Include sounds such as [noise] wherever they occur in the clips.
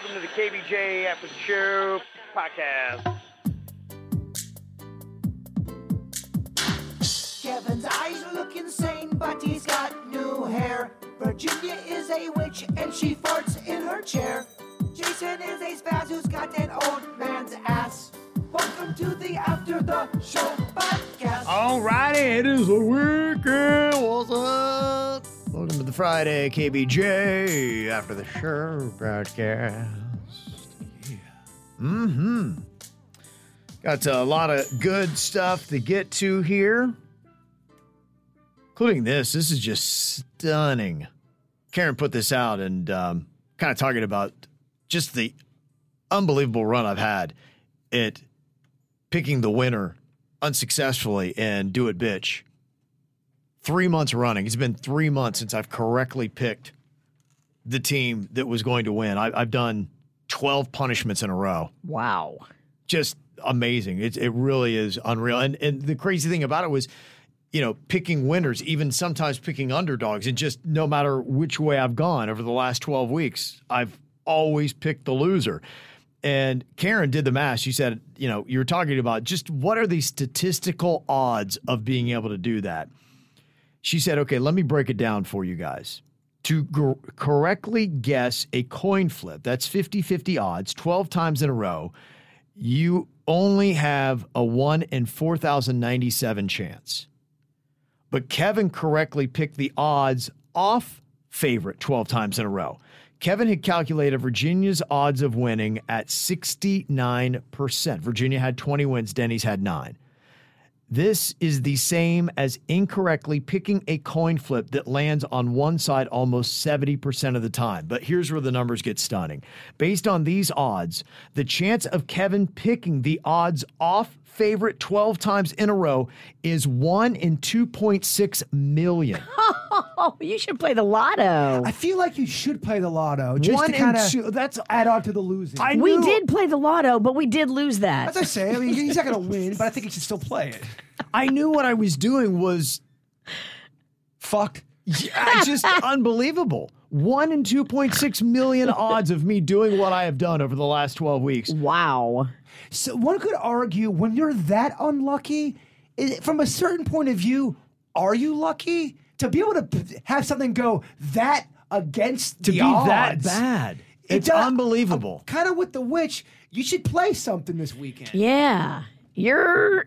All right, welcome to the KVJ After the Show podcast. Kevin's eyes look insane, but he's got new hair. Virginia is a witch and she farts in her chair. Jason is a spaz who's got an old man's ass. Welcome to the After the Show podcast. Alrighty, it is a weekend. What's up? The Friday KVJ after the show broadcast. Yeah. Mm-hmm. Got a lot of good stuff to get to here, including this. This is just stunning. Karen put this out and um, kind of talking about just the unbelievable run I've had at picking the winner unsuccessfully and do it bitch. Three months running. It's been three months since I've correctly picked the team that was going to win. I, I've done 12 punishments in a row. Wow. Just amazing. It, it really is unreal. And, and the crazy thing about it was, you know, picking winners, even sometimes picking underdogs, and just no matter which way I've gone over the last 12 weeks, I've always picked the loser. And Karen did the math. She said, you know, you were talking about just what are the statistical odds of being able to do that? She said, okay, let me break it down for you guys. To correctly guess a coin flip, that's 50 50 odds, 12 times in a row, you only have a 1 in 4,097 chance. But Kevin correctly picked the odds off favorite 12 times in a row. Kevin had calculated Virginia's odds of winning at 69%. Virginia had 20 wins, Denny's had nine. This is the same as incorrectly picking a coin flip that lands on one side almost 70% of the time. But here's where the numbers get stunning. Based on these odds, the chance of Kevin picking the odds off favorite 12 times in a row is 1 in 2.6 million. [laughs] Oh, you should play the lotto. I feel like you should play the lotto just One to in kind two- of that's add on to the losing. I we knew- did play the lotto, but we did lose that. As I say, I mean, he's not going to win, but I think he should still play it. [laughs] I knew what I was doing was Fucked. yeah, just [laughs] unbelievable. 1 in 2.6 million odds of me doing what I have done over the last 12 weeks. wow. So one could argue when you're that unlucky, i from a certain point of view, are you lucky to be able to p- have something go that against To the be that odds? bad. It It's does- unbelievable. kind of with the witch, you should play something this weekend. Yeah. You're,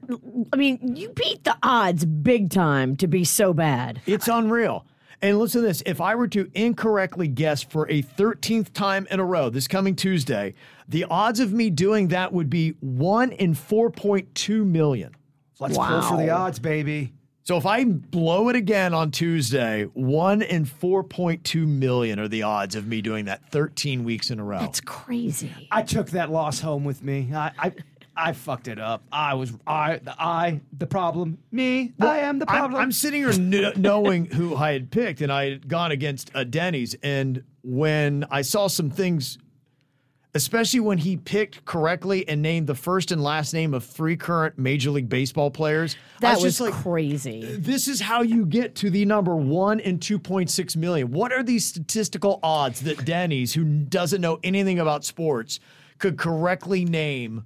I mean, you beat the odds big time to be so bad. It's unreal. And listen to this if I were to incorrectly guess for a 13th time in a row this coming Tuesday, the odds of me doing that would be 1 in 4.2 million. Let's pull for the odds, baby. So if I blow it again on Tuesday, 1 in 4.2 million are the odds of me doing that 13 weeks in a row. That's crazy. I took that loss home with me. I, I, I fucked it up. I was I the I the problem. Me. I am the I'm, problem. I'm sitting here kn- knowing who I had picked, and I had gone against uh, Denny's. And when I saw some things, especially when he picked correctly and named the first and last name of three current Major League Baseball players, I That was was just like, crazy. this is how you get to the number one in 2.6 million. What are these statistical odds that Denny's, who doesn't know anything about sports, could correctly name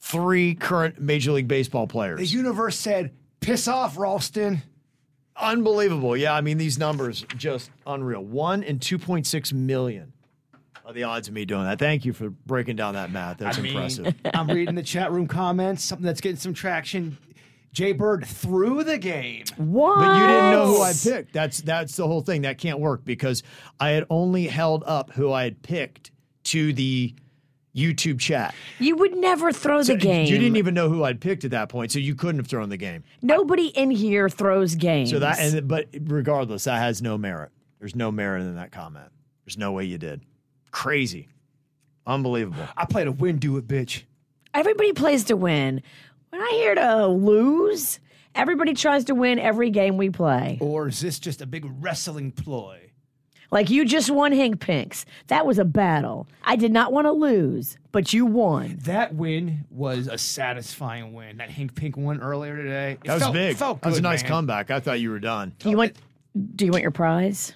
three current Major League Baseball players? the universe said, "Piss off, Ralston." Unbelievable. Yeah, I mean, these numbers just unreal. One in 2.6 million are the odds of me doing that. Thank you for breaking down that math. That's I mean, impressive. [laughs] I'm reading the chat room comments, something that's getting some traction. Jay Bird threw the game. What? But you didn't know who I picked. That's that's the whole thing. That can't work because I had only held up who I had picked to the YouTube chat. You would never throw So the game. You didn't even know who I'd picked at that point, so you couldn't have thrown the game. Nobody in here throws games. So that, and but regardless, that has no merit. There's no merit in that comment. There's no way you did. Crazy, unbelievable. I played a win, do it, bitch. everybody plays to win. We're not here to lose, everybody tries to win every game we play. Or is this just a big wrestling ploy? Like you just won Hank Pinks. That was a battle. I did not want to lose, but you won. That win was a satisfying win. That Hank Pink win earlier today. It That was felt, big. Felt that was a nice man. comeback. I thought you were done. Do you want? Do you want your prize?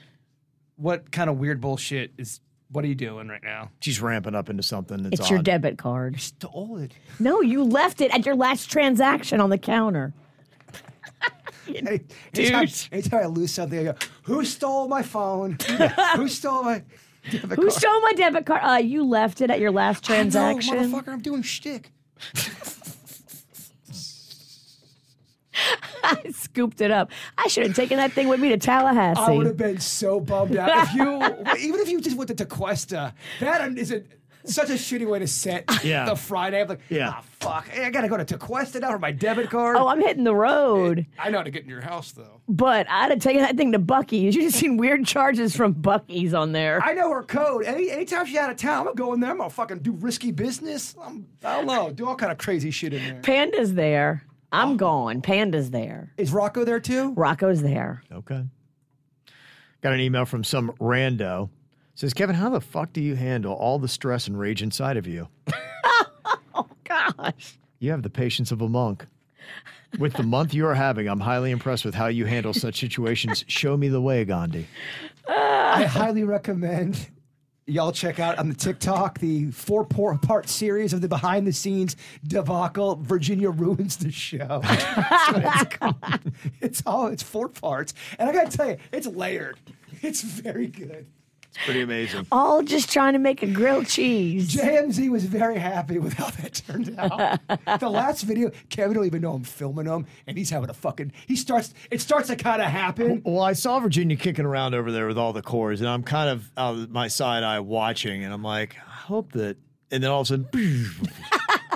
What kind of weird bullshit is? What are you doing right now? She's ramping up into something that's It's your odd. debit card. Stole it. No, you left it at your last transaction on the counter. Hey, anytime, Dude. anytime I lose something, I go, "Who stole my phone? [laughs] Who stole my debit Who card?" stole my debit card? Uh, you left it at your last I know, transaction. motherfucker, I'm doing shtick. [laughs] I [laughs] scooped it up. I should have taken that thing with me to Tallahassee. I would have been so bummed out if you, [laughs] even if you just went to Tequesta. That is a, such a shitty way to set [laughs] Yeah. the Friday. I'm like, Yeah. ah, fuck, Hey, I gotta go to Tequesta now for my debit card. oh, I'm hitting the road. I know how to get in your house though. But I'd have taken that thing to Buc-ee's. You just seen weird charges from Buc-ee's on there. I know her code. Any anytime she's out of town, I'm gonna go in there. I'm gonna fucking do risky business. I'm, I don't know, do all kind of crazy shit in there. Panda's there. I'm oh. gone. Panda's there. Is Rocco there too? Rocco's there. Okay. Got an email from some rando. Says Kevin, how the fuck do you handle all the stress and rage inside of you? [laughs] Oh, gosh. You have the patience of a monk. With the month you are having, I'm highly impressed with how you handle such situations. [laughs] Show me the way, Gandhi. Ah. I highly recommend y'all check out on the TikTok the four part series of the behind the scenes debacle. Virginia ruins the show. [laughs] It's. It's all it's four parts, and I gotta tell you, it's layered. It's very good. It's pretty amazing. All just trying to make a grilled cheese. JMZ was very happy with how that turned out. the [laughs] last video, Kevin don't even know I'm filming him, and he's having a fucking. He starts. It starts to kind of happen. Well, I saw Virginia kicking around over there with all the cores, and I'm kind of out of my side eye watching, and I'm like, I hope that. And then all of a sudden, [laughs]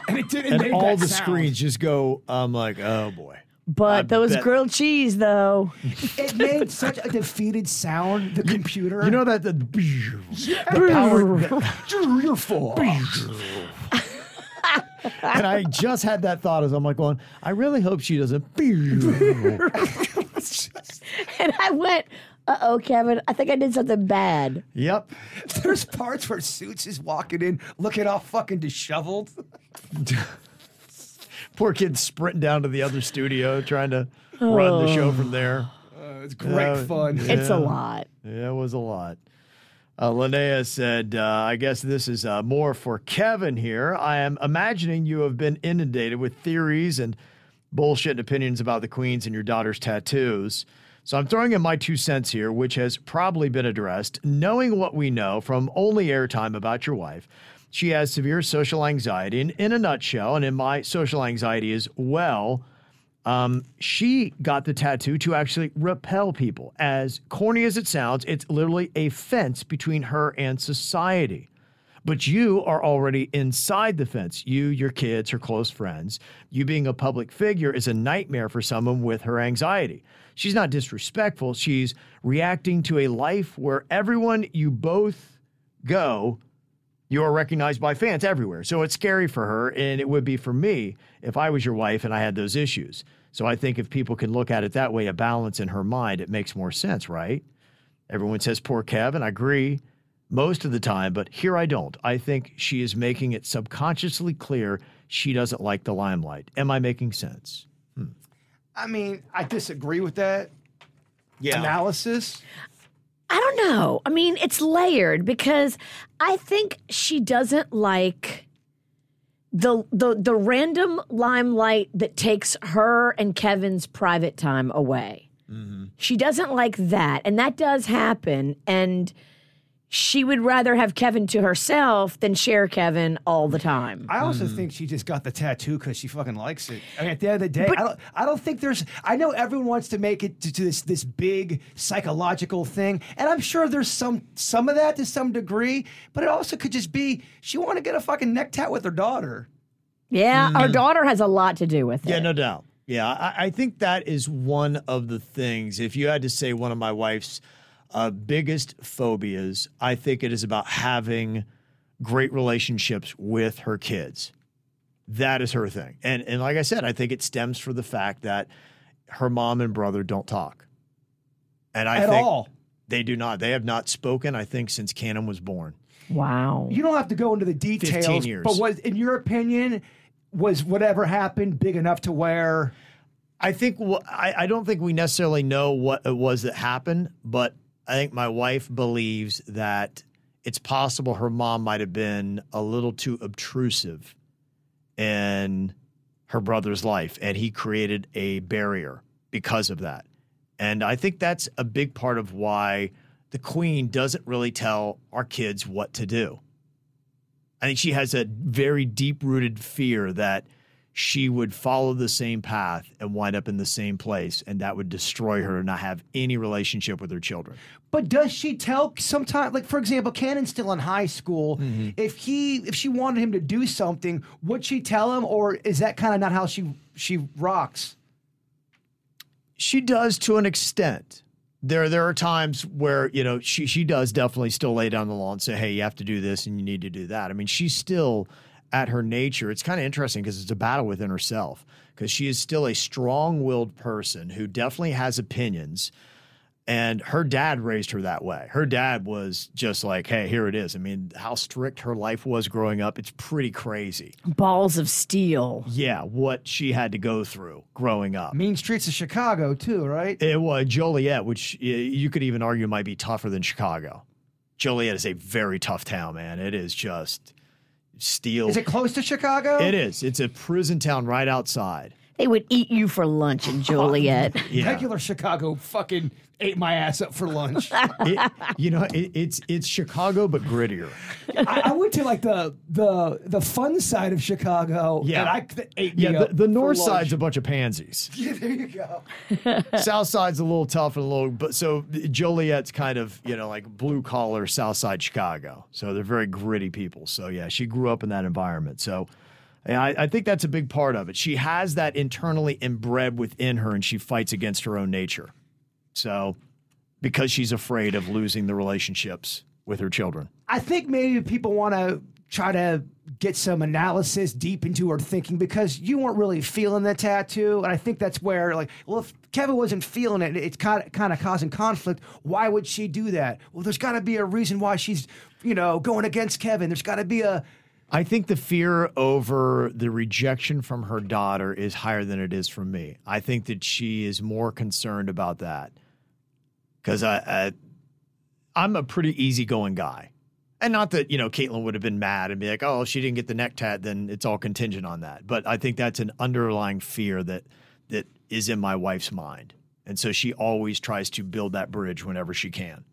And it did. It and made all that the sound. screens just go. I'm like, oh boy. But those bet. grilled cheese, though. It made such a defeated sound. The computer. You know that the, [laughs] the power. You're [laughs] full. and I just had that thought as I'm like going, I really hope she doesn't. [laughs] And I went, uh oh, Kevin, I think I did something bad. yep. There's parts where Suits is walking in, looking all fucking disheveled. Poor kid sprinting down to the other studio trying to run the show from there. Uh, it's great Uh, fun. It's a lot. Yeah, it was a lot. Uh, Linnea said, uh, I guess this is uh, more for Kevin here. I am imagining you have been inundated with theories and bullshit opinions about the Queens and your daughter's tattoos. So I'm throwing in my two cents here, which has probably been addressed. Knowing what we know from only airtime about your wife, she has severe social anxiety. And in a nutshell, and in my social anxiety as well, um, she got the tattoo to actually repel people. As corny as it sounds, it's literally a fence between her and society. But you are already inside the fence. You, your kids, her close friends. You being a public figure is a nightmare for someone with her anxiety. She's not disrespectful. She's reacting to a life where everyone you both go, you are recognized by fans everywhere. So it's scary for her, and it would be for me if I was your wife and I had those issues. So I think if people can look at it that way, a balance in her mind, it makes more sense, right? Everyone says poor Kev, and I agree most of the time, but here I don't. I think she is making it subconsciously clear she doesn't like the limelight. Am I making sense? Hmm. I mean, I disagree with that analysis. I don't know. I mean, it's layered because I think she doesn't like the the the random limelight that takes her and Kevin's private time away. Mm-hmm. She doesn't like that. And that does happen. And she would rather have Kevin to herself than share Kevin all the time. I also Mm. think she just got the tattoo because she fucking likes it. I mean, at the end of the day, I don't. I don't think there's. I know everyone wants to make it to, to this this big psychological thing, and I'm sure there's some some of that to some degree. But it also could just be she want to get a fucking neck tat with her daughter. Yeah, our daughter has a lot to do with it. Mm. Yeah, no doubt. Yeah, I, I think that is one of the things. If you had to say one of my wife's uh, biggest phobias, I think it is about having great relationships with her kids. That is her thing. And and like I said, I think it stems from the fact that her mom and brother don't talk. And I At think all. they do not. They have not spoken, I think, since Cannon was born. Wow. You don't have to go into the details, years. but was in your opinion was whatever happened big enough to where I think wh- I, I don't think we necessarily know what it was that happened, but I think my wife believes that it's possible her mom might have been a little too obtrusive in her brother's life, and he created a barrier because of that. And I think that's a big part of why the queen doesn't really tell our kids what to do. I think she has a very deep rooted fear that she would follow the same path and wind up in the same place, and that would destroy her and not have any relationship with her children. But does she tell sometimes, like for example, Cannon's still in high school. Mm-hmm. If he, if she wanted him to do something, would she tell him, or is that kind of not how she she rocks? She does to an extent. There, there are times where you know she she does definitely still lay down the law and say, "Hey, you have to do this and you need to do that." I mean, she's still at her nature. It's kind of interesting because it's a battle within herself because she is still a strong-willed person who definitely has opinions. And her dad raised her that way. Her dad was just like, "Hey, here it is." I mean, how strict her life was growing up, it's pretty crazy. Balls of steel. Yeah, what she had to go through growing up. Mean streets of Chicago too, right? It was Joliet, which you could even argue might be tougher than Chicago. Joliet is a very tough town, man. It is just steel. Is it close to Chicago? It is. It's a prison town right outside. They would eat you for lunch in [laughs] Joliet. Yeah. Regular Chicago fucking ate my ass up for lunch. [laughs] It- you know, it, it's it's Chicago but grittier. I went to like the the the fun side of Chicago. Yeah. and I th- ate me Yeah, the, up the for north lunch. side's a bunch of pansies. [laughs] Yeah, there you go. South side's a little tough and a little, but so Joliet's kind of you know like blue collar South side Chicago. So they're very gritty people. So yeah, she grew up in that environment. So yeah, I, I think that's a big part of it. She has that internally inbred within her, and she fights against her own nature. So because she's afraid of losing the relationships with her children. I think maybe people want to try to get some analysis deep into her thinking because you weren't really feeling the tattoo, and I think that's where like, well, if Kevin wasn't feeling it, it's kind of kind of causing conflict. Why would she do that? Well, there's got to be a reason why she's you know going against Kevin. There's got to be a I think the fear over the rejection from her daughter is higher than it is from me. I think that she is more concerned about that because I, I, I'm a pretty easygoing guy, and not that you know Caitlin would have been mad and be like, "Oh, she didn't get the neck tat, then it's all contingent on that." But I think that's an underlying fear that that is in my wife's mind, and so she always tries to build that bridge whenever she can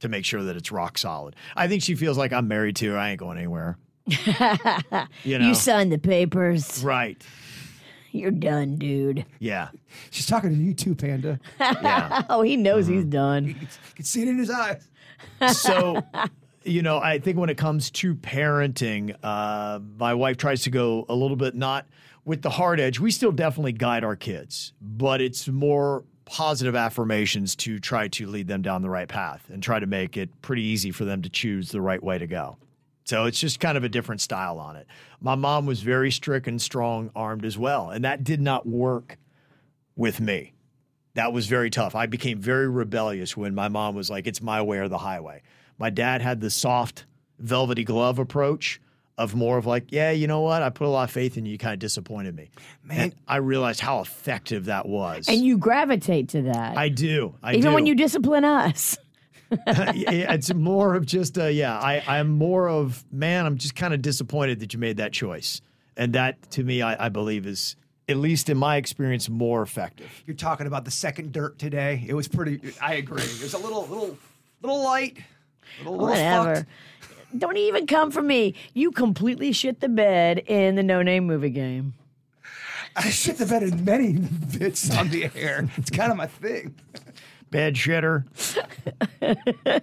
to make sure that it's rock solid. I think she feels like I'm married to her. I ain't going anywhere. [laughs] You know, You signed the papers. right? You're done, dude. Yeah, she's talking to you too, Panda. [laughs] yeah. Oh, he knows he's Uh-huh. done. you can see it in his eyes. so [laughs] you know i think when it comes to parenting uh, my wife tries to go a little bit not with the hard edge we still definitely guide our kids but it's more positive affirmations to try to lead them down the right path and try to make it pretty easy for them to choose the right way to go so it's just kind of a different style on it my mom was very strict and strong armed as well and that did not work with me that was very tough. I became very rebellious when my mom was like, it's my way or the highway. My dad had the soft, velvety glove approach of more of like, yeah, you know what? I put a lot of faith in you. You kind of disappointed me. Man, I realized how effective that was. And you gravitate to that. I do. I Even do. when you discipline us. [laughs] [laughs] Yeah, it's more of just, uh, yeah, I, I'm more of, man, I'm just kind of disappointed that you made that choice. And that to me, I, I believe is at least in my experience, more effective. You're talking about the second dirt today. It was pretty. I agree. It was a little, little, little light. Little, little Whatever. fucked. Don't even come for me. You completely shit the bed in the no name movie game. I shit the bed in many [laughs] bits on the air. It's kind of my thing. Bad shitter. [laughs]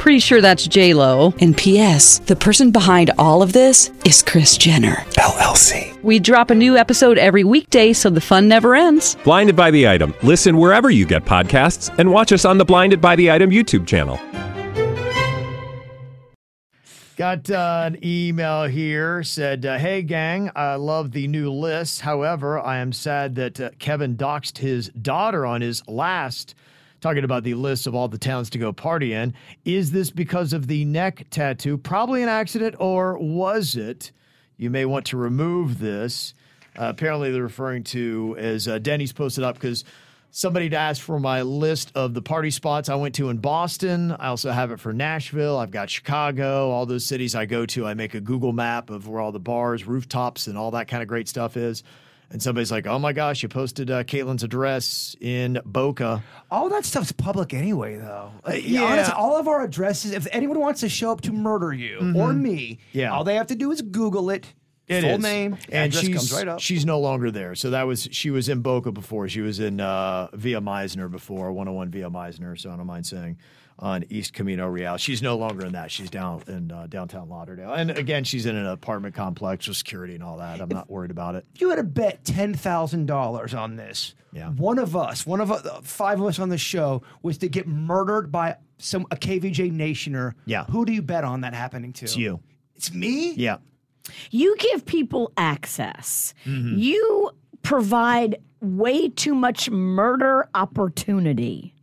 Pretty sure that's J Lo. And P.S. The person behind all of this is Kris Jenner LLC. We drop a new episode every weekday, so the fun never ends. Blinded by the item. Listen wherever you get podcasts, and watch us on the Blinded by the Item YouTube channel. Got uh, an email here said, uh, "Hey gang, I love the new list. However, I am sad that uh, Kevin doxed his daughter on his last." Talking about the list of all the towns to go party in. Is this because of the neck tattoo? Probably an accident, or was it? You may want to remove this. Uh, apparently, they're referring to as uh, Denny's posted up because somebody asked for my list of the party spots I went to in Boston. I also have it for Nashville. I've got Chicago, all those cities I go to. I make a Google map of where all the bars, rooftops, and all that kind of great stuff is. And somebody's like, "Oh my gosh, you posted uh, Caitlin's address in Boca." All that stuff's public anyway, though. Uh, yeah. all of our addresses. If anyone wants to show up to murder you or me, Yeah. all they have to do is Google it. It full is. name and she's comes right up. she's no longer there. So that was she was in Boca before. She was in uh, Via Mizner before 101 Via Mizner. So I don't mind saying on East Camino Real. She's no longer in that. She's down in uh, downtown Lauderdale. And again, she's in an apartment complex with security and all that. I'm not worried about it. If you had to bet ten thousand dollars on this, Yeah. one of us, one of uh, five of us on the show, was to get murdered by some a KVJ nationer. Yeah. Who do you bet on that happening to? It's you. It's me. Yeah. You give people access. Mm-hmm. You provide way too much murder opportunity.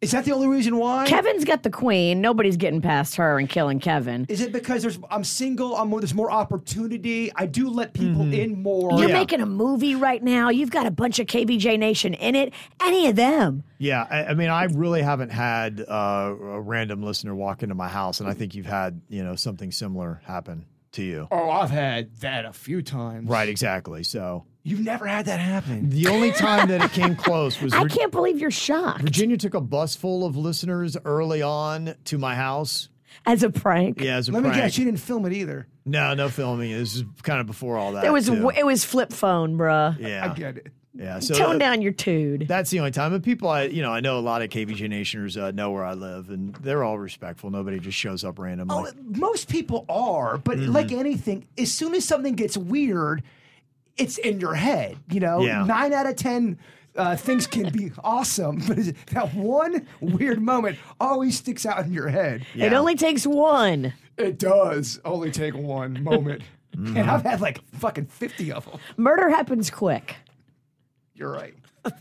Is that the only reason why? Kevin's got the queen. Nobody's getting past her and killing Kevin. Is it because there's I'm single? I'm more there's more opportunity. I do let people Mm-hmm. in more. You're Yeah. making a movie right now. You've got a bunch of KVJ Nation in it. Any of them. Yeah. I, I mean, I really haven't had uh, a random listener walk into my house, and I think you've had you know something similar happen to you. Oh, I've had that a few times. Right. Exactly. So You've never had that happen. the only time that it came close was [laughs] I Vir- can't believe you're shocked. Virginia took a bus full of listeners early on to my house. As a prank. Yeah, as a Let me prank. guess, you didn't film it either. No, no filming. This is kind of before all that. It was too. it was flip phone, bruh. yeah, I get it. yeah. So Tone uh, down your tude. That's the only time. And people, I you know, I know a lot of KVJ Nationers uh, know where I live, and they're all respectful. Nobody just shows up randomly. Oh, most people are, but Mm-hmm. like anything, as soon as something gets weird, it's in your head. You know, Yeah. nine out of ten. Uh, things can be [laughs] awesome, but that one weird moment always sticks out in your head. It only takes one. It does only take one moment. [laughs] Mm-hmm. And I've had like fucking 50 of them. Murder happens quick. You're right. [laughs]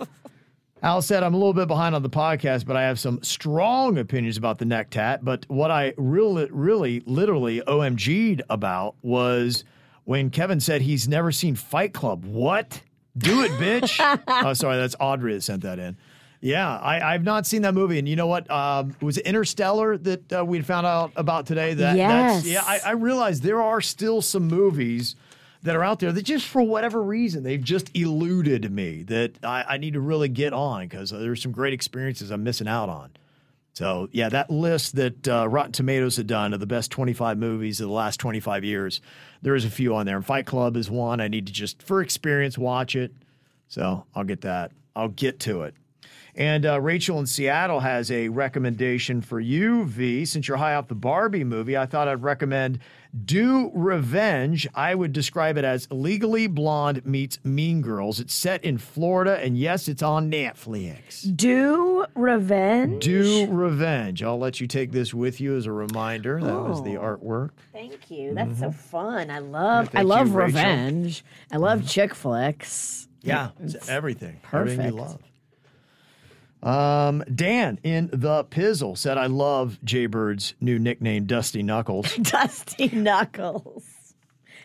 Al said, I'm a little bit behind on the podcast, but I have some strong opinions about the neck tat. But what I really, really, literally OMG'd about was when Kevin said he's never seen Fight Club. What? Do it, bitch. [laughs] oh, sorry. That's Audrey that sent that in. Yeah, I, I've not seen that movie. And you know what? Um, was Interstellar that uh, we found out about today? That, Yes. That's, yeah, I, I realized there are still some movies that are out there that just for whatever reason they've just eluded me that I, I need to really get on because there's some great experiences I'm missing out on. So yeah, that list that uh, Rotten Tomatoes had done of the best 25 movies of the last 25 years, there is a few on there. And Fight Club is one. I need to just for experience watch it. So I'll get that. I'll get to it. And uh, Rachel in Seattle has a recommendation for you, V. Since you're high off the Barbie movie, I thought I'd recommend Do Revenge. I would describe it as Legally Blonde meets Mean Girls. It's set in Florida, and yes, it's on Netflix. Do revenge. Do Revenge. I'll let you take this with you as a reminder. That was the artwork. Thank you. That's so fun. I love. I thank you, love Rachel. revenge. I love chick flicks. Yeah, it's everything. Everything you perfect. love. Um, Dan in the Pizzle said, "I love Jaybird's new nickname, Dusty Knuckles." [laughs] Dusty Knuckles.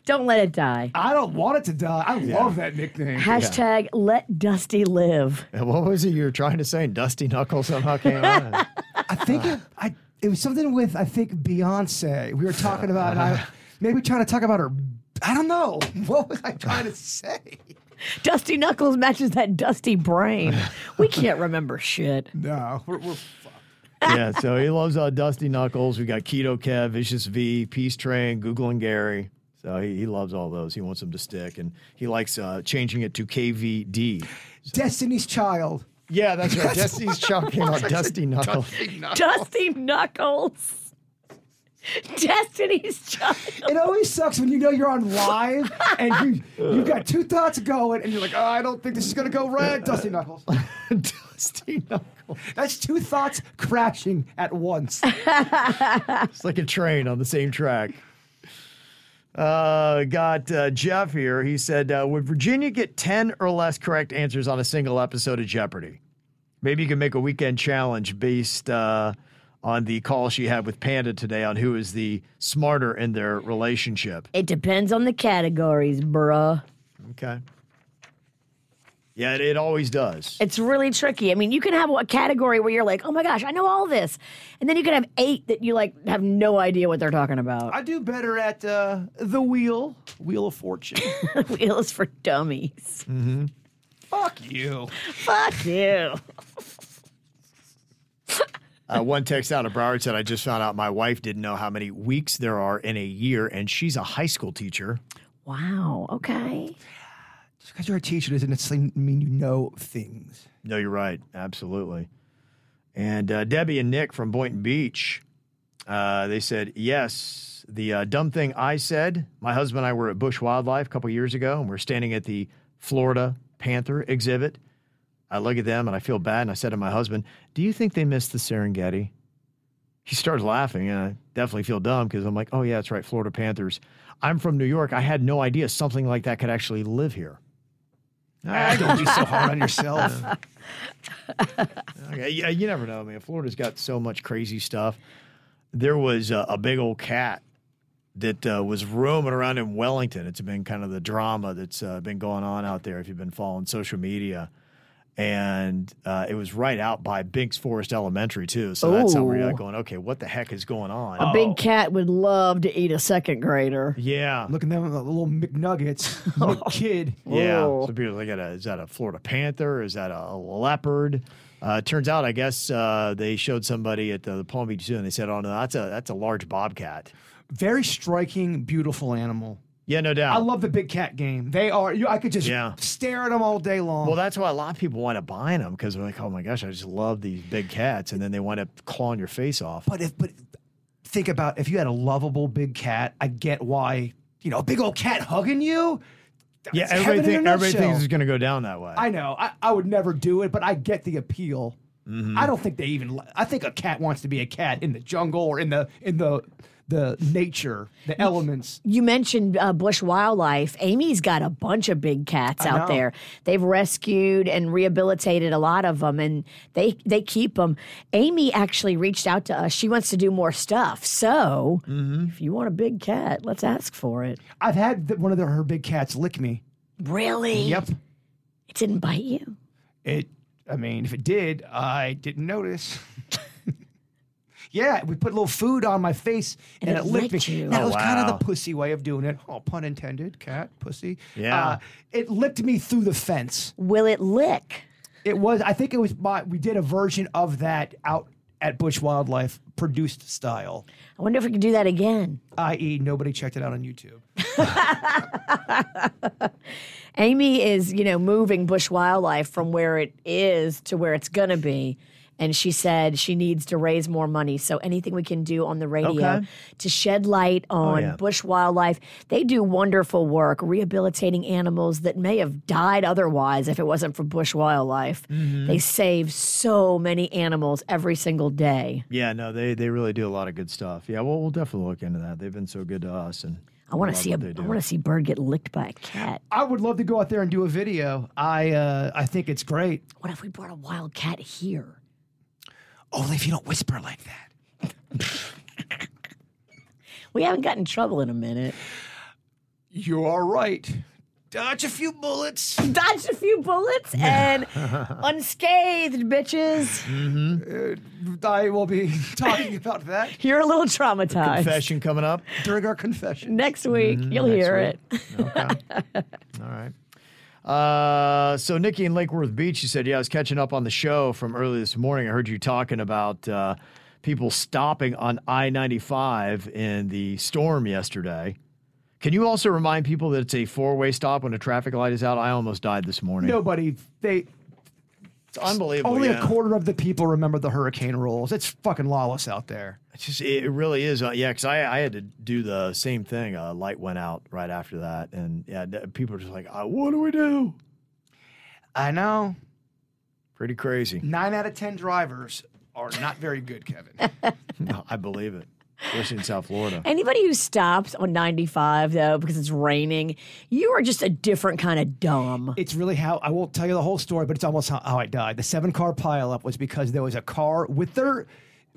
Don't let it die. I don't want it to die. I Yeah. love that nickname. Hashtag let Dusty live. And what was it you were trying to say? Dusty Knuckles somehow came [laughs] out. I think it, I, it was something with I think Beyonce. We were talking about, and I [laughs] maybe trying to talk about her. I don't know. What was I trying to say? [laughs] Dusty Knuckles matches that dusty brain. We can't remember shit. [laughs] No, we're, we're yeah, so he loves uh, Dusty Knuckles. We got Keto Kev, Vicious V, Peace Train, Google and Gary. So he, he loves all those. He wants them to stick, and he likes uh, changing it to KVD. Destiny's Child. Yeah, that's right. Destiny's Child came out. Dusty Knuckles. Dusty Knuckles. [laughs] Destiny's Child. It always sucks when you know you're on live and you [laughs] you've got two thoughts going and you're like, oh, I don't think this is gonna go right. [laughs] Dusty Knuckles. Dusty Knuckles. That's two thoughts crashing at once. It's like a train on the same track. Uh, got uh, Jeff here. He said, uh, "Would Virginia get ten or less correct answers on a single episode of Jeopardy? Maybe you can make a weekend challenge based uh, on the call she had with Panda today on who is the smarter in their relationship." It depends on the categories, bruh. Okay. Yeah, it, it always does. It's really tricky. I mean, you can have a category where you're like, oh my gosh, I know all this. And then you can have eight that you like have no idea what they're talking about. I do better at uh, the wheel, Wheel of Fortune. [laughs] Wheel is for dummies. Fuck you. Fuck you. Uh, one text out of Broward said, "I just found out my wife didn't know how many weeks there are in a year, and she's a high school teacher." Wow. Okay. Just because you're a teacher doesn't necessarily mean you know things. No, you're right. Absolutely. And uh, Debbie and Nick from Boynton Beach, uh, they said, yes, the uh, dumb thing I said, my husband and I were at Busch Wildlife a couple years ago, and we're standing at the Florida Panther exhibit. I look at them and I feel bad, and I said to my husband, do you think they missed the Serengeti? He started laughing, and I definitely feel dumb because I'm like, oh, yeah, that's right, Florida Panthers. I'm from New York. I had no idea something like that could actually live here. [laughs] Ah, don't be so hard on yourself. [laughs] Okay, yeah, you never know, man. Florida's got so much crazy stuff. There was a, a big old cat that uh, was roaming around in Wellington. It's been kind of the drama that's uh, been going on out there if you've been following social media. And uh, it was right out by Binks Forest Elementary, too. So that's how we're like going, okay, what the heck is going on? A big cat would love to eat a second grader. Yeah. Look at them, the little McNuggets, [laughs] kid. Yeah. Oh. So people like, is that a Florida panther? Is that a leopard? Uh, turns out, I guess uh, they showed somebody at the, the Palm Beach Zoo, and they said, "Oh no, that's a that's a large bobcat." Very striking, beautiful animal. Yeah, no doubt. I love the big cat game. They are. You, I could just Yeah. stare at them all day long. Well, that's why a lot of people wind up buying them because they're like, "Oh my gosh, I just love these big cats," and then they wind up clawing your face off. But if but think about if you had a lovable big cat, I get why you know a big old cat hugging you. yeah, that's heaven in a everything everybody thinks is going to go down that way. I know. I, I would never do it, but I get the appeal. Mm-hmm. I don't think they even. I think a cat wants to be a cat in the jungle or in the in the the nature, the elements. You mentioned uh, Busch wildlife. Amy's got a bunch of big cats I out know. there. They've rescued and rehabilitated a lot of them, and they they keep them. Amy actually reached out to us. She wants to do more stuff. So Mm-hmm. if you want a big cat, let's ask for it. I've had th- one of the, her big cats lick me. Really? Yep. It didn't bite you. It. I mean, if it did, I didn't notice. [laughs] yeah, we put a little food on my face and, And it, it licked me. you. That Oh, was kind of the pussy way of doing it. Oh, pun intended. Cat, pussy. Yeah. Uh, it licked me through the fence. Will it lick? It was. I think it was. My, we did a version of that out at Busch Wildlife, produced style. I wonder if we could do that again. I.e., nobody checked it out on YouTube. [laughs] Amy is, you know, moving Busch wildlife from where it is to where it's going to be. And she said she needs to raise more money. So anything we can do on the radio Okay. to shed light on yeah. Busch wildlife. They do wonderful work rehabilitating animals that may have died otherwise if it wasn't for Busch wildlife. They save so many animals every single day. Yeah, no, they they really do a lot of good stuff. Yeah, well, we'll definitely look into that. They've been so good to us, and I want to see a I want to see Bird get licked by a cat. I would love to go out there and do a video. I uh, I think it's great. What if we brought a wild cat here? Only if you don't whisper like that. We haven't gotten in trouble in a minute. You are right. Dodge a few bullets. Dodged a few bullets and [laughs] unscathed, bitches. Mm-hmm. Uh, I will be [laughs] talking about that You're a little traumatized. Confession coming up. during our confession. Next week, mm-hmm. you'll hear it. [laughs] All right. Uh, so Nikki in Lake Worth Beach, she said, "Yeah, I was catching up on the show from early this morning. I heard you talking about uh, people stopping on I ninety five in the storm yesterday. Can you also remind people that it's a four way stop when a traffic light is out? I almost died this morning. Nobody. They it's unbelievable. only yeah. a quarter of the people remember the hurricane rules. It's fucking lawless out there. It's just it really is. Uh, yeah, because I, I had to do the same thing. A light went out right after that, and yeah, people are just like, uh, "What do we do?" I know. Pretty crazy. Nine out of ten drivers are not very good, Kevin. [laughs] no, I believe it, especially in South Florida. Anybody who stops on 95, though, because it's raining, you are just a different kind of dumb. it's really how I won't tell you the whole story, but it's almost how, how I died. The seven car pileup was because there was a car with their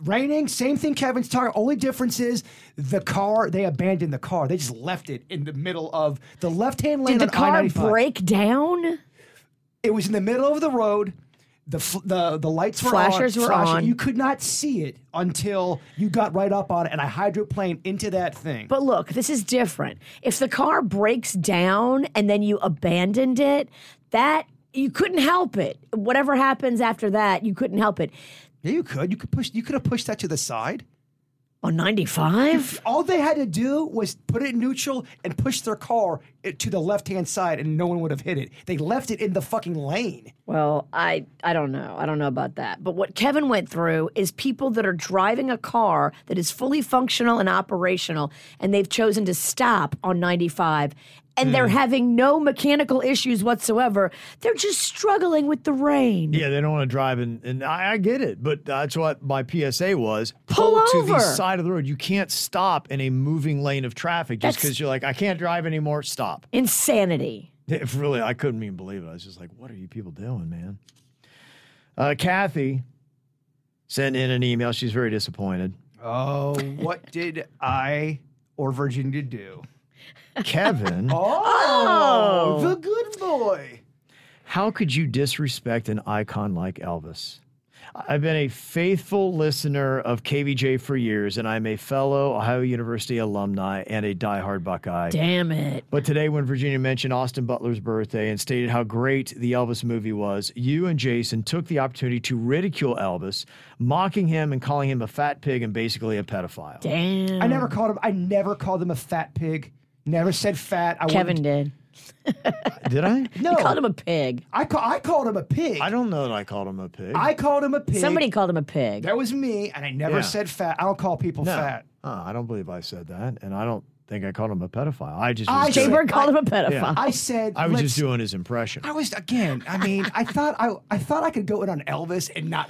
raining. Same thing Kevin's talking. Only difference is the car. They abandoned the car. They just left it in the middle of the left hand lane. Did the on car I-95. break down? It was in the middle of the road. The the the lights were Flashers on. were flashing. on. You could not see it until you got right up on it, and I hydroplaned into that thing. But look, this is different. If the car breaks down and then you abandoned it, that you couldn't help it. Whatever happens after that, you couldn't help it. yeah, you could. You could push. You could have pushed that to the side. On 95? All they had to do was put it in neutral and push their car eh, to the left hand side, and no one would have hit it. They left it in the fucking lane. Well, I I don't know. I don't know about that. But what Kevin went through is people that are driving a car that is fully functional and operational and they've chosen to stop on 95 and they're having no mechanical issues whatsoever. They're just struggling with the rain. Yeah, they don't want to drive, and, and I, I get it, but that's what my PSA was. Pull to over. the side of the road. You can't stop in a moving lane of traffic just because you're like, I can't drive anymore. Stop. Insanity. [laughs] It really, I couldn't even believe it. I was just like, what are you people doing, man? Uh, Kathy sent in an email. She's very disappointed. Oh, what did I or Virginia do? Kevin, [laughs] oh, oh, the good boy. how could you disrespect an icon like Elvis? I've been a faithful listener of KVJ for years, and I'm a fellow Ohio University alumni and a diehard Buckeye. Damn it. But today, when Virginia mentioned Austin Butler's birthday and stated how great the Elvis movie was, you and Jason took the opportunity to ridicule Elvis, mocking him and calling him a fat pig and basically a pedophile. Damn. I never called him. I never called him a fat pig. Never said fat. I Kevin did. [laughs] Did I? No, He called him a pig. I, ca- I called him a pig. I don't know that I called him a pig. I called him a pig. Somebody called him a pig. That was me, and I never Yeah. said fat. I don't call people no. fat. Uh, I don't believe I said that, and I don't think I called him a pedophile. I just I was, said- doing, Jay Bird called him a I- pedophile. Yeah. I said I was just let's- doing his impression. I was again. I mean, I thought I I thought I could go in on Elvis and not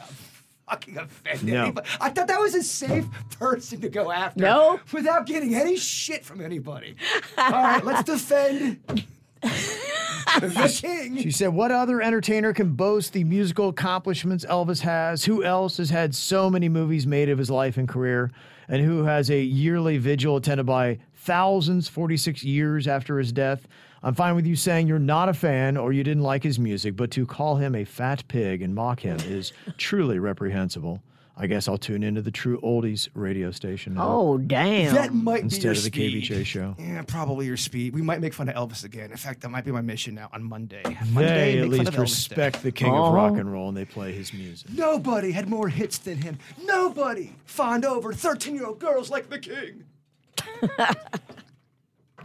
fucking offend No. anybody. I thought that was a safe person to go after. No. without getting any shit from anybody. All right, let's defend the king. She said, What other entertainer can boast the musical accomplishments Elvis has? Who else has had so many movies made of his life and career? And who has a yearly vigil attended by thousands 46 years after his death? I'm fine with you saying you're not a fan or you didn't like his music, but to call him a fat pig and mock him is [laughs] truly reprehensible. I guess I'll tune into the True Oldies radio station now oh, damn. That might be instead your of the speed. KVJ show. Yeah, probably your speed. We might make fun of Elvis again. In fact, that might be my mission now on Monday. They Monday, at least of Elvis Day. respect the king of oh. rock and roll and they play his music. Nobody had more hits than him. Nobody fawned over 13 year old girls like the king. [laughs]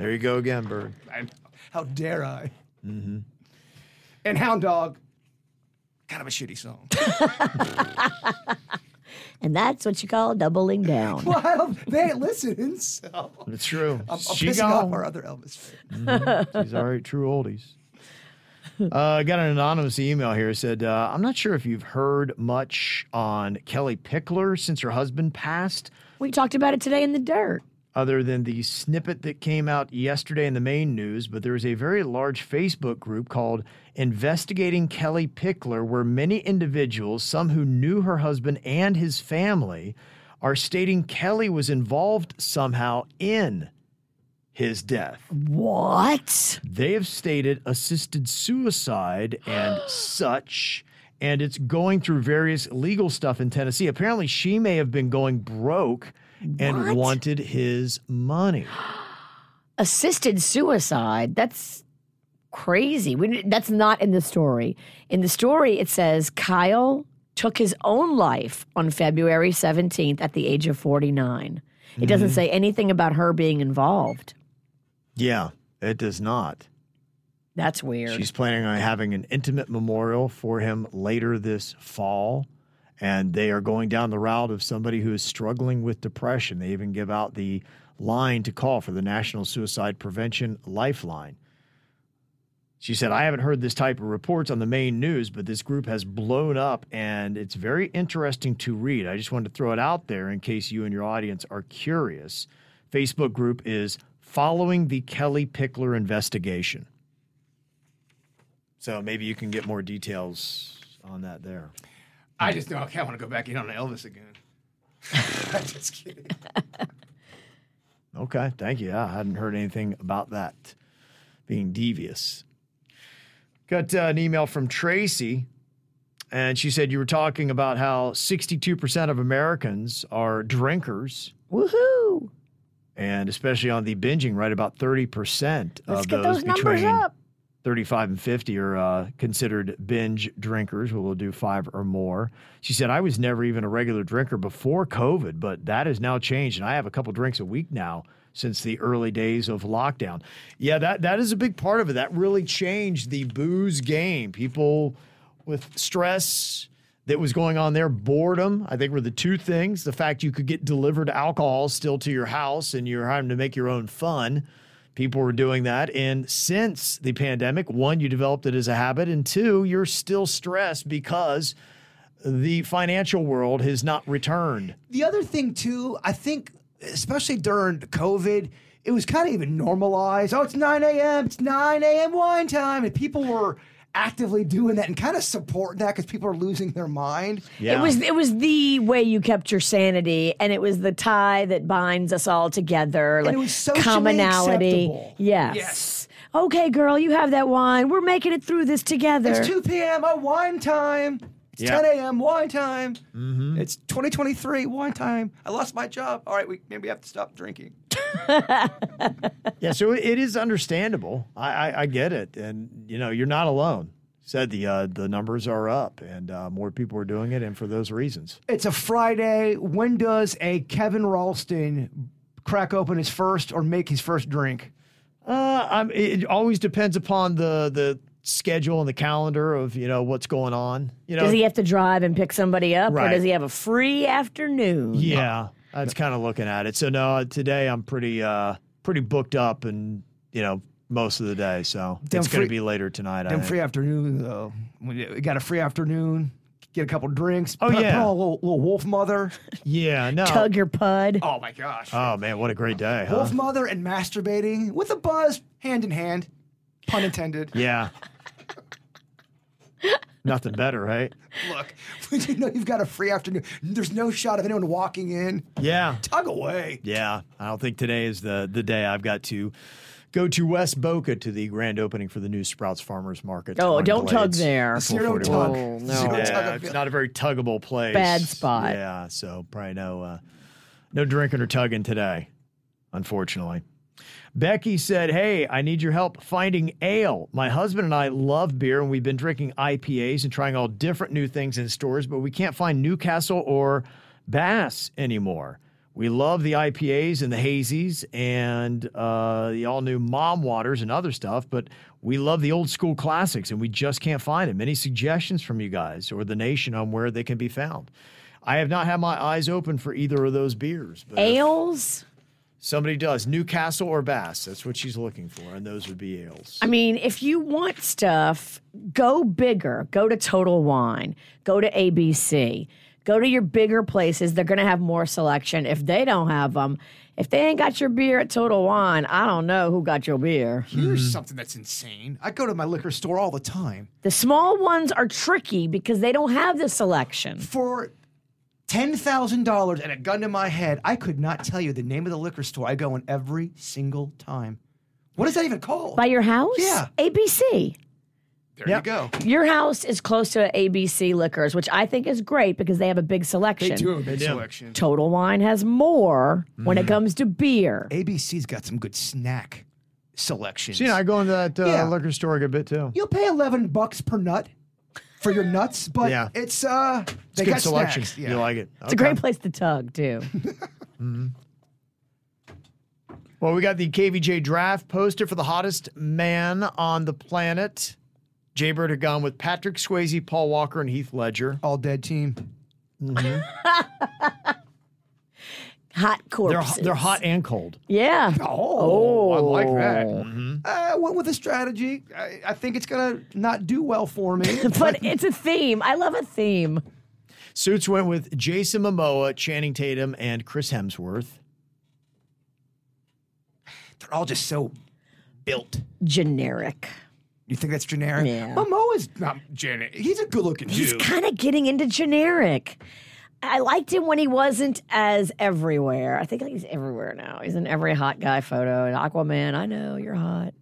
There you go again, Bird. I, how dare I? Mm-hmm. And Hound Dog, kind of a shitty song. [laughs] And that's what you call doubling down. well, they listen, listening, so It's true. I'm, I'm She pissing off our other Elvis fans. She's all right, true oldies. Uh, I got an anonymous email here. It said, uh, I'm not sure if you've heard much on Kellie Pickler since her husband passed, We talked about it today in the dirt. Other than the snippet that came out yesterday in the main news. But there is a very large Facebook group called Investigating Kellie Pickler, where many individuals, some who knew her husband and his family, are stating Kelly was involved somehow in his death. What? They have stated assisted suicide and [gasps] such, and it's going through various legal stuff in Tennessee. Apparently, she may have been going broke and What? wanted his money. [gasps] Assisted suicide. That's crazy. We, that's not in the story. In the story, it says Kyle took his own life on February 17th at the age of 49. It doesn't Mm-hmm. say anything about her being involved. Yeah, it does not. That's weird. She's planning on having an intimate memorial for him later this fall. And they are going down the route of somebody who is struggling with depression. They even give out the line to call for the National Suicide Prevention Lifeline. She said, I haven't heard this type of reports on the main news, but this group has blown up and it's very interesting to read. I just wanted to throw it out there in case you and your audience are curious. Facebook group is Following the Kellie Pickler Investigation. So maybe you can get more details on that there. I just know I can't want to go back in on Elvis again. [laughs] I'm just kidding. Okay, thank you. I hadn't heard anything about that being devious. Got uh, an email from Tracy, and she said you were talking about how 62% of Americans are drinkers, Woohoo! and especially on the binging, right about 30% Let's of get those, those numbers between up. 35 and 50 are uh, considered binge drinkers who will do five or more. She said, I was never even a regular drinker before COVID, but that has now changed. And I have a couple drinks a week now since the early days of lockdown. Yeah, that, that is a big part of it. That really changed the booze game. People with stress that was going on there, boredom, I think were the two things. The fact you could get delivered alcohol still to your house and you're having to make your own fun. People were doing that. And since the pandemic, one, you developed it as a habit, and two, you're still stressed because the financial world has not returned. The other thing too, I think, especially during COVID, it was kind of even normalized. Oh, it's 9 a.m. It's 9 a.m. wine time, and people were actively doing that and kind of supporting that because people are losing their mind. It was it was the way you kept your sanity, and it was the tie that binds us all together. like it was socially commonality. acceptable. Yes. Yes. Okay, girl, you have that wine. We're making it through this together. It's 2 p.m. Oh, wine time. It's Yeah. 10 a.m. wine time. Mm-hmm. It's 2023 wine time. I lost my job. All right, we maybe have to stop drinking. [laughs] Yeah, so it is understandable. I, I, I get it, and you know you're not alone. Said the uh, the numbers are up, and uh, more people are doing it, and for those reasons. It's a Friday. When does a Kevin Ralston crack open his first or make his first drink? Uh, I'm, it always depends upon the the schedule and the calendar of you know what's going on. You know, does he have to drive and pick somebody up, Right. or does he have a free afternoon? Yeah, that's kind of looking at it. So no, today I'm pretty uh pretty booked up, and you know most of the day. So Them it's going to be later tonight. I Them free afternoon though. When you you got a free afternoon, get a couple drinks. Oh, put, yeah. put on a little, little Wolfmother. [laughs] yeah, no. Tug your pud. Oh my gosh. Oh man, what a great day, huh? Wolf Mother and masturbating with a buzz, hand in hand. Pun intended. Yeah. [laughs] Nothing better, right? [laughs] Look, when [laughs] you know you've got a free afternoon, there's no shot of anyone walking in. Yeah. Tug away. Yeah, I don't think today is the the day I've got to go to West Boca to the grand opening for the new Sprouts Farmers Market. Oh, don't tug Glades. there. Zero 441. tug. Oh, no. Zero Yeah, tug. it's not a very tuggable place. Bad spot. Yeah, so probably no uh, no drinking or tugging today, unfortunately. Becky said, Hey, I need your help finding ale. My husband and I love beer, and we've been drinking IPAs and trying all different new things in stores, but we can't find Newcastle or Bass anymore. We love the IPAs and the hazies and uh, the all new mom waters and other stuff, but we love the old school classics and we just can't find them. Any suggestions from you guys or the nation on where they can be found? I have not had my eyes open for either of those beers. But Ales. Somebody does Newcastle or Bass. That's what she's looking for, and those would be ales. I mean, if you want stuff, go bigger. Go to Total Wine. Go to ABC. Go to your bigger places. They're going to have more selection. If they don't have them, if they ain't got your beer at Total Wine, I don't know who got your beer. Here's something that's insane. I go to my liquor store all the time. The small ones are tricky because they don't have the selection. For $10,000 and a gun to my head, I could not tell you the name of the liquor store I go in every single time. What is that even called? By your house? Yeah. ABC. there you go. Your house is close to ABC Liquors, which I think is great because they have a big selection. They do have a big do. selection. Total Wine has more when Mm-hmm. it comes to beer. ABC's got some good snack selections. So, you know, I go into that uh, Yeah. liquor store a good bit too. You'll pay 11 bucks per nut for your nuts, but Yeah. it's uh It's they good got selection. snacks. Yeah. You like it? It's a great place to tug, too. [laughs] Well, we got the KVJ draft poster for the hottest man on the planet. Jay Bird had gone with Patrick Swayze, Paul Walker, and Heath Ledger. All dead team. [laughs] Hot They're, corpses. they're hot and cold. Yeah. Oh, I like that. Mm-hmm. I went with a strategy. I, I think it's gonna not do well for me. [laughs] But it's a theme. I love a theme. Suits went with Jason Momoa, Channing Tatum, and Chris Hemsworth. they're all just so built. Generic. You think that's generic? Yeah. Momoa's not generic. He's a good-looking dude. He's kind of getting into generic. I liked him when he wasn't as everywhere. I think he's everywhere now. He's in every hot guy photo. And Aquaman, I know you're hot.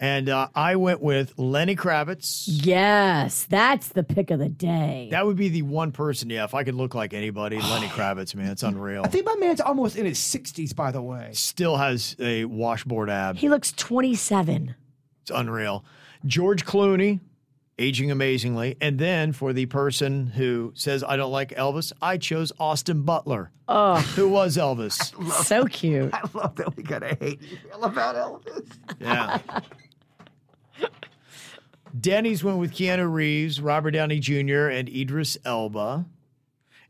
And uh, I went with Lenny Kravitz. Yes, that's the pick of the day. That would be the one person, yeah, if I could look like anybody, Lenny Kravitz, man. It's unreal. I think my man's almost in his 60s, by the way. Still has a washboard ab. he looks 27. It's unreal. George Clooney, aging amazingly. And then for the person who says, I don't like Elvis, I chose Austin Butler. Oh, Who was Elvis? [laughs] so cute. I love that we got a hate email about Elvis. Yeah. Denny's went with Keanu Reeves, Robert Downey Jr., and Idris Elba.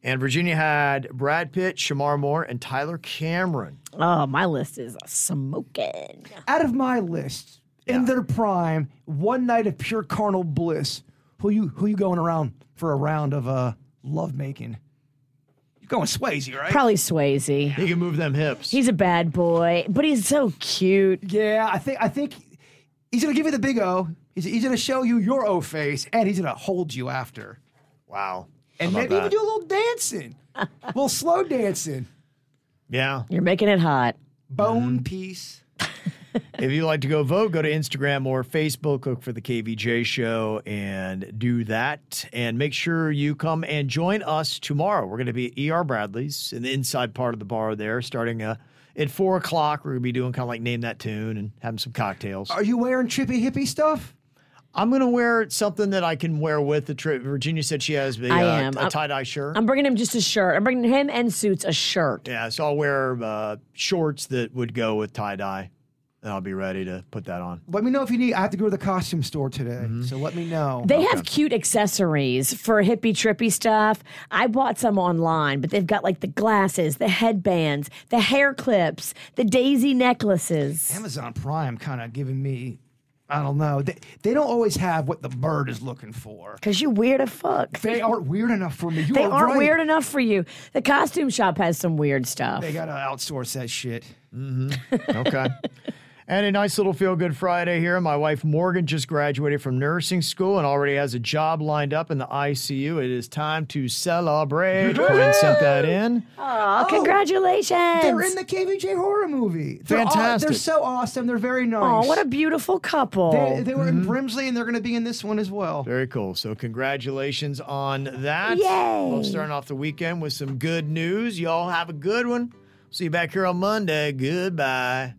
And Virginia had Brad Pitt, Shemar Moore, and Tyler Cameron. Oh, my list is smoking. Out of my list, in their prime, one night of pure carnal bliss. Who you who you going around for a round of uh love making? You're going Swayze, right? Probably Swayze. He can move them hips. He's a bad boy, but he's so cute. Yeah, I think I think he's gonna give you the big O. He's, he's gonna show you your O face, and he's gonna hold you after, wow. and How about maybe even do a little dancing, a [laughs] little slow dancing, Yeah. You're making it hot. bone piece. [laughs] [laughs] If you'd like to go vote, go to Instagram or Facebook, look for the KVJ show and do that. And make sure you come and join us tomorrow. We're going to be at ER Bradley's in the inside part of the bar there, starting uh, at four o'clock. We're going to be doing kind of like Name That Tune and having some cocktails. Are you wearing trippy hippie stuff? I'm going to wear something that I can wear with the trip. Virginia said she has a, I uh, am. a I'm- tie dye shirt. I'm bringing him just a shirt. I'm bringing him and Suits a shirt. yeah, so I'll wear uh, shorts that would go with tie dye. And I'll be ready to put that on. Let me know if you need. I have to go to the costume store today, Mm-hmm. so let me know. They have cute accessories for hippie trippy stuff. I bought some online, but they've got like the glasses, the headbands, the hair clips, the daisy necklaces. Amazon Prime kind of giving me. I don't know. They, they don't always have what the bird is looking for. Cause you're weird as fuck. They aren't weird enough for me. You They are aren't right. weird enough for you. The costume shop has some weird stuff. They gotta outsource that shit. Mm-hmm. Okay. [laughs] and a nice little feel good Friday here. My wife Morgan just graduated from nursing school and already has a job lined up in the ICU. It is time to celebrate. Quinn sent that in. Aw, congratulations. They're in the KVJ horror movie. They're aw- Fantastic. they're so awesome. They're very nice. Oh, what a beautiful couple. They, they were Mm-hmm. in Brimsley and they're going to be in this one as well. Very cool. So, congratulations on that. Yay. Love starting off the weekend with some good news. Y'all have a good one. See you back here on Monday. Goodbye.